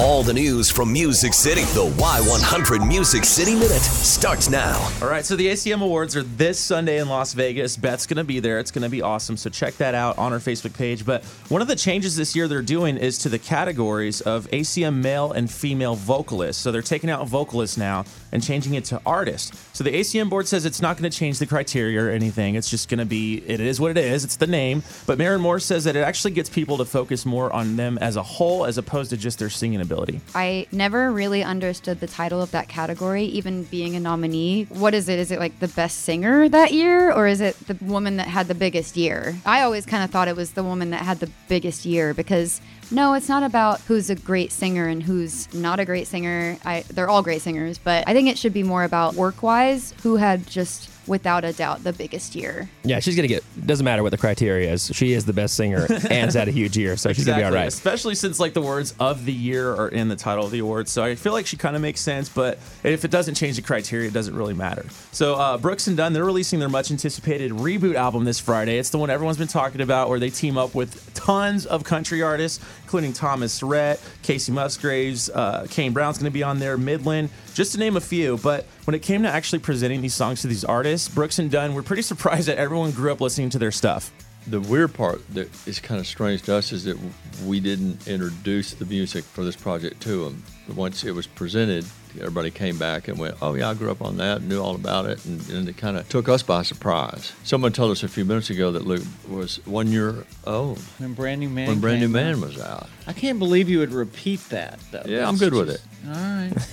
All the news from Music City. The Y100 Music City Minute starts now. All right, so the ACM Awards are this Sunday in Las Vegas. Beth's going to be there. It's going to be awesome. So check that out on our Facebook page. But one of the changes this year they're doing is to the categories of ACM male and female vocalists. So they're taking out vocalists now and changing it to artist. So the ACM board says it's not going to change the criteria or anything. It's just going to be, it is what it is. It's the name. But Maren Morris says that it actually gets people to focus more on them as a whole as opposed to just their singing ability. I never really understood the title of that category, even being a nominee. What is it? Is it like the best singer that year, or is it the woman that had the biggest year? I always kind of thought it was the woman that had the biggest year because no, it's not about who's a great singer and who's not a great singer. I, they're all great singers, but I think it should be more about work wise who had just without a doubt the biggest year. Yeah, she's gonna get. Doesn't matter what the criteria is. She is the best singer and's had a huge year, so she's gonna be all right. Especially since like the words of the year are in the title of the award, so I feel like she kind of makes sense. But if it doesn't change the criteria, it doesn't really matter. So uh, Brooks and Dunn, they're releasing their much anticipated reboot album this Friday. It's the one everyone's been talking about, where they team up with tons of country artists, including Thomas Rhett, Kacey Musgraves, uh, Kane Brown's going to be on there, Midland, just to name a few. But when it came to actually presenting these songs to these artists, Brooks and Dunn were pretty surprised that everyone grew up listening to their stuff. The weird part that is kind of strange to us is that we didn't introduce the music for this project to them. Once it was presented, everybody came back and went, "Oh yeah, I grew up on that, knew all about it," and, and it kind of took us by surprise. Someone told us a few minutes ago that Luke was one year old when Brand New Man when Brand New Man out. was out. I can't believe you would repeat that. Though. Yeah, I'm That's good with it. All right.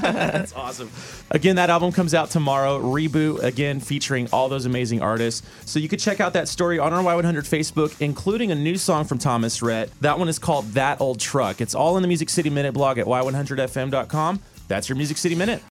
That's awesome. Again, that album comes out tomorrow. Reboot, again, featuring all those amazing artists. So you could check out that story on our Y100 Facebook, including a new song from Thomas Rhett. That one is called That Old Truck. It's all in the Music City Minute blog at y100fm.com. That's your Music City Minute.